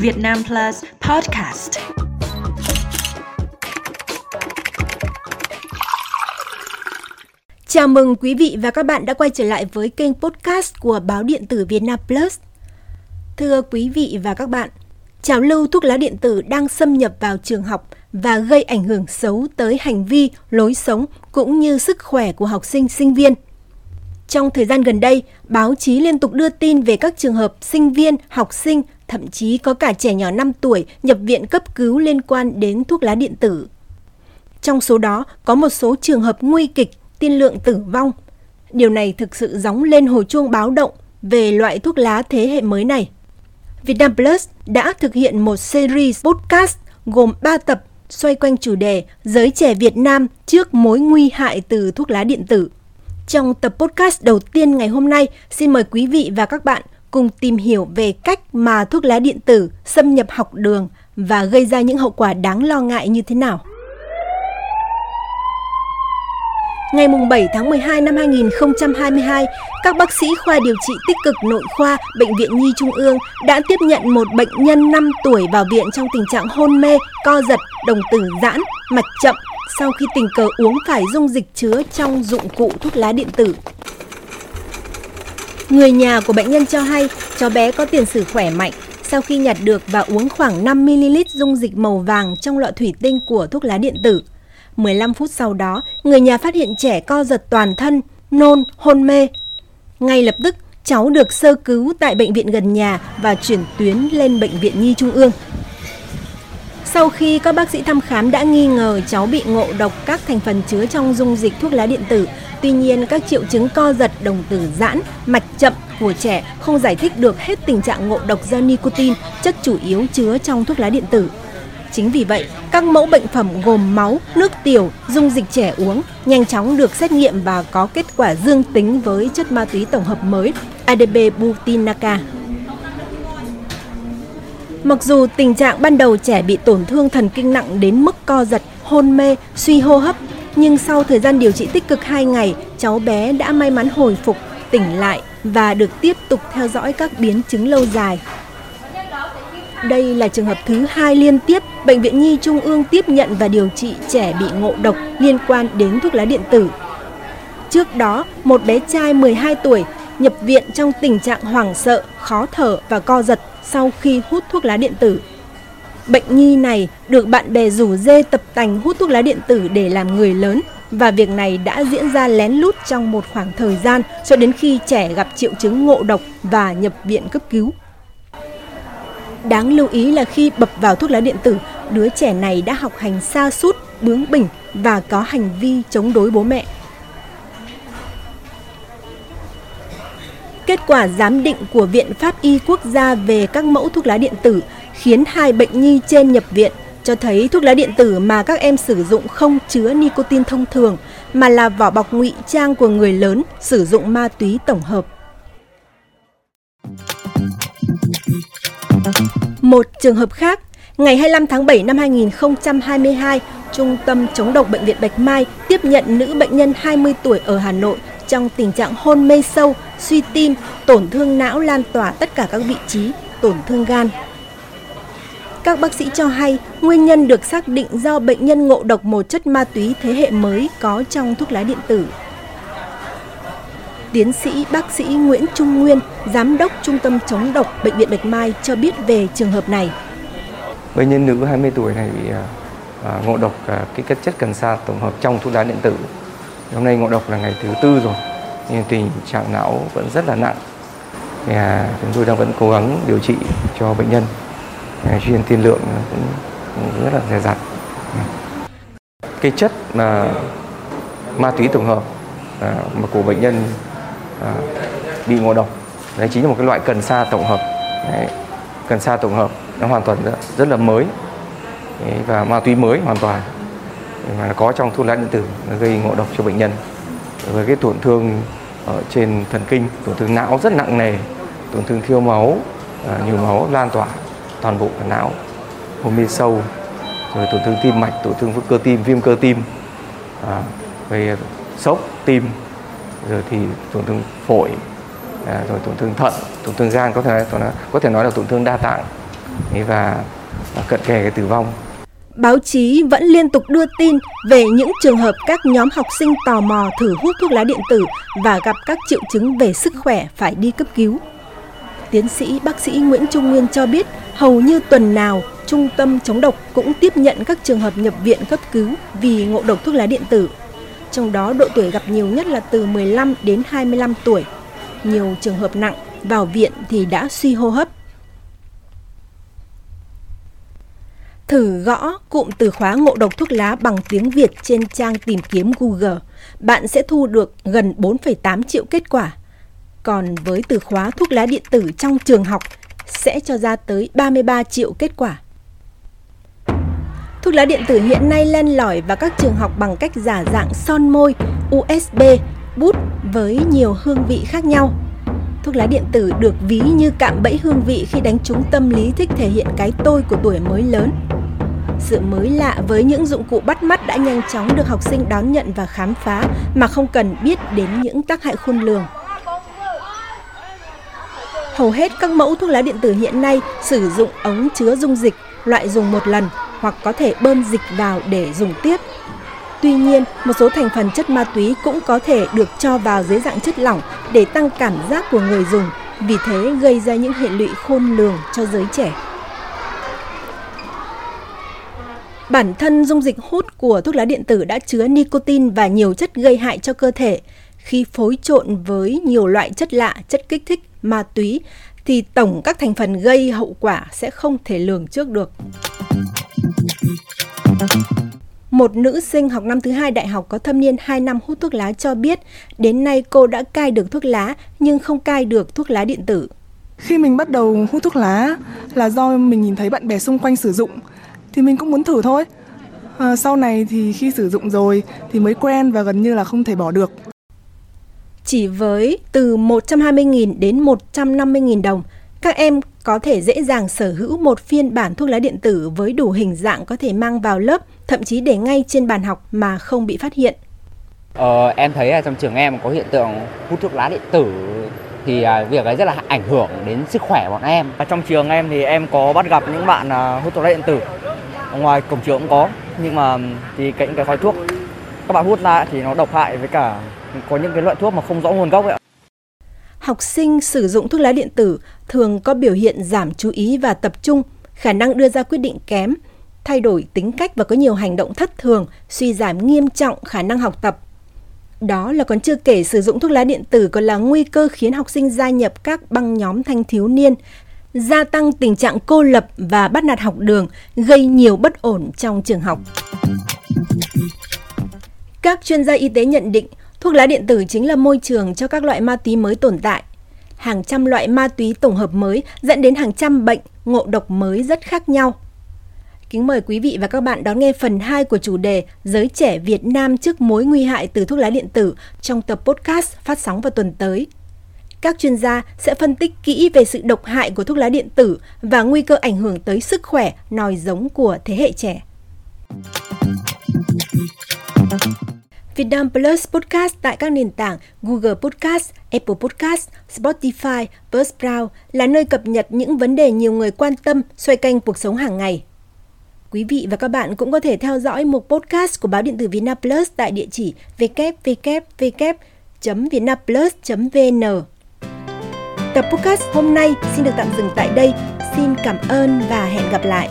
Việt Nam Plus Podcast. Chào mừng quý vị và các bạn đã quay trở lại với kênh podcast của báo điện tử Việt Nam Plus. Thưa quý vị và các bạn, trào lưu thuốc lá điện tử đang xâm nhập vào trường học và gây ảnh hưởng xấu tới hành vi, lối sống cũng như sức khỏe của học sinh, sinh viên. Trong thời gian gần đây, báo chí liên tục đưa tin về các trường hợp sinh viên, học sinh, thậm chí có cả trẻ nhỏ 5 tuổi nhập viện cấp cứu liên quan đến thuốc lá điện tử. Trong số đó, có một số trường hợp nguy kịch, tiên lượng tử vong. Điều này thực sự gióng lên hồi chuông báo động về loại thuốc lá thế hệ mới này. Vietnam Plus đã thực hiện một series podcast gồm 3 tập xoay quanh chủ đề Giới trẻ Việt Nam trước mối nguy hại từ thuốc lá điện tử. Trong tập podcast đầu tiên ngày hôm nay, xin mời quý vị và các bạn cùng tìm hiểu về cách mà thuốc lá điện tử xâm nhập học đường và gây ra những hậu quả đáng lo ngại như thế nào. Ngày 7 tháng 12 năm 2022, các bác sĩ khoa điều trị tích cực nội khoa Bệnh viện Nhi Trung ương đã tiếp nhận một bệnh nhân 5 tuổi vào viện trong tình trạng hôn mê, co giật, đồng tử giãn, mạch chậm sau khi tình cờ uống phải dung dịch chứa trong dụng cụ thuốc lá điện tử. Người nhà của bệnh nhân cho hay cháu bé có tiền sử khỏe mạnh sau khi nhặt được và uống khoảng 5ml dung dịch màu vàng trong lọ thủy tinh của thuốc lá điện tử. 15 phút sau đó, người nhà phát hiện trẻ co giật toàn thân, nôn, hôn mê. Ngay lập tức, cháu được sơ cứu tại bệnh viện gần nhà và chuyển tuyến lên bệnh viện Nhi Trung ương. Sau khi các bác sĩ thăm khám đã nghi ngờ cháu bị ngộ độc các thành phần chứa trong dung dịch thuốc lá điện tử, tuy nhiên các triệu chứng co giật, đồng tử giãn, mạch chậm của trẻ không giải thích được hết tình trạng ngộ độc do nicotine, chất chủ yếu chứa trong thuốc lá điện tử. Chính vì vậy, các mẫu bệnh phẩm gồm máu, nước tiểu, dung dịch trẻ uống nhanh chóng được xét nghiệm và có kết quả dương tính với chất ma túy tổng hợp mới ADB Butinaka. Mặc dù tình trạng ban đầu trẻ bị tổn thương thần kinh nặng đến mức co giật, hôn mê, suy hô hấp, nhưng sau thời gian điều trị tích cực 2 ngày, cháu bé đã may mắn hồi phục, tỉnh lại và được tiếp tục theo dõi các biến chứng lâu dài. Đây là trường hợp thứ hai liên tiếp Bệnh viện Nhi Trung ương tiếp nhận và điều trị trẻ bị ngộ độc liên quan đến thuốc lá điện tử. Trước đó, một bé trai 12 tuổi nhập viện trong tình trạng hoảng sợ, khó thở và co giật sau khi hút thuốc lá điện tử. Bệnh nhi này được bạn bè rủ dê tập tành hút thuốc lá điện tử để làm người lớn và việc này đã diễn ra lén lút trong một khoảng thời gian cho đến khi trẻ gặp triệu chứng ngộ độc và nhập viện cấp cứu. Đáng lưu ý là khi bập vào thuốc lá điện tử, đứa trẻ này đã học hành xa sút bướng bỉnh và có hành vi chống đối bố mẹ. Kết quả giám định của Viện Pháp Y Quốc gia về các mẫu thuốc lá điện tử khiến hai bệnh nhi trên nhập viện cho thấy thuốc lá điện tử mà các em sử dụng không chứa nicotine thông thường mà là vỏ bọc ngụy trang của người lớn sử dụng ma túy tổng hợp. Một trường hợp khác, ngày 25 tháng 7 năm 2022, Trung tâm chống độc Bệnh viện Bạch Mai tiếp nhận nữ bệnh nhân 20 tuổi ở Hà Nội trong tình trạng hôn mê sâu, suy tim, tổn thương não lan tỏa tất cả các vị trí, tổn thương gan. Các bác sĩ cho hay nguyên nhân được xác định do bệnh nhân ngộ độc một chất ma túy thế hệ mới có trong thuốc lá điện tử. Tiến sĩ bác sĩ Nguyễn Trung Nguyên, Giám đốc Trung tâm chống độc Bệnh viện Bạch Mai cho biết về trường hợp này. Bệnh nhân nữ 20 tuổi này bị à, ngộ độc à, cái chất chất cần sa tổng hợp trong thuốc lá điện tử. Hôm nay ngộ độc là ngày thứ tư rồi, nhưng tình trạng não vẫn rất là nặng. Thì, à, chúng tôi đang vẫn cố gắng điều trị cho bệnh nhân. À, chuyên tiên lượng cũng, cũng rất là dè dặt. Cái chất mà ma túy tổng hợp à, mà của bệnh nhân à, bị ngộ độc đấy chính là một cái loại cần sa tổng hợp đấy. cần sa tổng hợp nó hoàn toàn rất, rất là mới đấy, và ma túy mới hoàn toàn mà có trong thuốc lá điện tử nó gây ngộ độc cho bệnh nhân. Với cái tổn thương ở trên thần kinh tổn thương não rất nặng nề tổn thương thiếu máu à, nhiều máu lan tỏa toàn bộ cả não hôn mê sâu rồi tổn thương tim mạch tổn thương cơ tim viêm cơ tim à, về sốc tim rồi thì tổn thương phổi à, rồi tổn thương thận tổn thương gan có thể có thể nói là tổn thương đa tạng và cận kề cái tử vong báo chí vẫn liên tục đưa tin về những trường hợp các nhóm học sinh tò mò thử hút thuốc lá điện tử và gặp các triệu chứng về sức khỏe phải đi cấp cứu. Tiến sĩ bác sĩ Nguyễn Trung Nguyên cho biết, hầu như tuần nào, Trung tâm chống độc cũng tiếp nhận các trường hợp nhập viện cấp cứu vì ngộ độc thuốc lá điện tử. Trong đó, độ tuổi gặp nhiều nhất là từ 15 đến 25 tuổi. Nhiều trường hợp nặng vào viện thì đã suy hô hấp. Thử gõ cụm từ khóa ngộ độc thuốc lá bằng tiếng Việt trên trang tìm kiếm Google. Bạn sẽ thu được gần 4,8 triệu kết quả. Còn với từ khóa thuốc lá điện tử trong trường học sẽ cho ra tới 33 triệu kết quả. Thuốc lá điện tử hiện nay len lỏi vào các trường học bằng cách giả dạng son môi, USB, bút với nhiều hương vị khác nhau. Thuốc lá điện tử được ví như cạm bẫy hương vị khi đánh trúng tâm lý thích thể hiện cái tôi của tuổi mới lớn. Sự mới lạ với những dụng cụ bắt mắt đã nhanh chóng được học sinh đón nhận và khám phá mà không cần biết đến những tác hại khôn lường. Hầu hết các mẫu thuốc lá điện tử hiện nay sử dụng ống chứa dung dịch, loại dùng một lần hoặc có thể bơm dịch vào để dùng tiếp. Tuy nhiên, một số thành phần chất ma túy cũng có thể được cho vào dưới dạng chất lỏng để tăng cảm giác của người dùng, vì thế gây ra những hệ lụy khôn lường cho giới trẻ. Bản thân dung dịch hút của thuốc lá điện tử đã chứa nicotine và nhiều chất gây hại cho cơ thể. Khi phối trộn với nhiều loại chất lạ, chất kích thích, ma túy thì tổng các thành phần gây hậu quả sẽ không thể lường trước được. Một nữ sinh học năm thứ hai đại học có thâm niên 2 năm hút thuốc lá cho biết, đến nay cô đã cai được thuốc lá nhưng không cai được thuốc lá điện tử. Khi mình bắt đầu hút thuốc lá là do mình nhìn thấy bạn bè xung quanh sử dụng thì mình cũng muốn thử thôi. À, sau này thì khi sử dụng rồi thì mới quen và gần như là không thể bỏ được. Chỉ với từ 120.000 đến 150.000 đồng, các em có thể dễ dàng sở hữu một phiên bản thuốc lá điện tử với đủ hình dạng có thể mang vào lớp, thậm chí để ngay trên bàn học mà không bị phát hiện. Ờ, em thấy là trong trường em có hiện tượng hút thuốc lá điện tử thì à, việc ấy rất là ảnh hưởng đến sức khỏe bọn em. Trong trường em thì em có bắt gặp những bạn à, hút thuốc lá điện tử ngoài cổng trường cũng có, nhưng mà thì cái cái khói thuốc các bạn hút ra thì nó độc hại với cả có những cái loại thuốc mà không rõ nguồn gốc ấy học sinh sử dụng thuốc lá điện tử thường có biểu hiện giảm chú ý và tập trung, khả năng đưa ra quyết định kém, thay đổi tính cách và có nhiều hành động thất thường, suy giảm nghiêm trọng khả năng học tập. Đó là còn chưa kể sử dụng thuốc lá điện tử còn là nguy cơ khiến học sinh gia nhập các băng nhóm thanh thiếu niên, gia tăng tình trạng cô lập và bắt nạt học đường, gây nhiều bất ổn trong trường học. Các chuyên gia y tế nhận định Thuốc lá điện tử chính là môi trường cho các loại ma túy mới tồn tại. Hàng trăm loại ma túy tổng hợp mới dẫn đến hàng trăm bệnh, ngộ độc mới rất khác nhau. Kính mời quý vị và các bạn đón nghe phần 2 của chủ đề Giới trẻ Việt Nam trước mối nguy hại từ thuốc lá điện tử trong tập podcast phát sóng vào tuần tới. Các chuyên gia sẽ phân tích kỹ về sự độc hại của thuốc lá điện tử và nguy cơ ảnh hưởng tới sức khỏe nòi giống của thế hệ trẻ. Vietnam Plus Podcast tại các nền tảng Google Podcast, Apple Podcast, Spotify, Buzzsprout là nơi cập nhật những vấn đề nhiều người quan tâm xoay quanh cuộc sống hàng ngày. Quý vị và các bạn cũng có thể theo dõi một podcast của báo điện tử Vietnam Plus tại địa chỉ www.vietnamplus.vn. Tập podcast hôm nay xin được tạm dừng tại đây. Xin cảm ơn và hẹn gặp lại.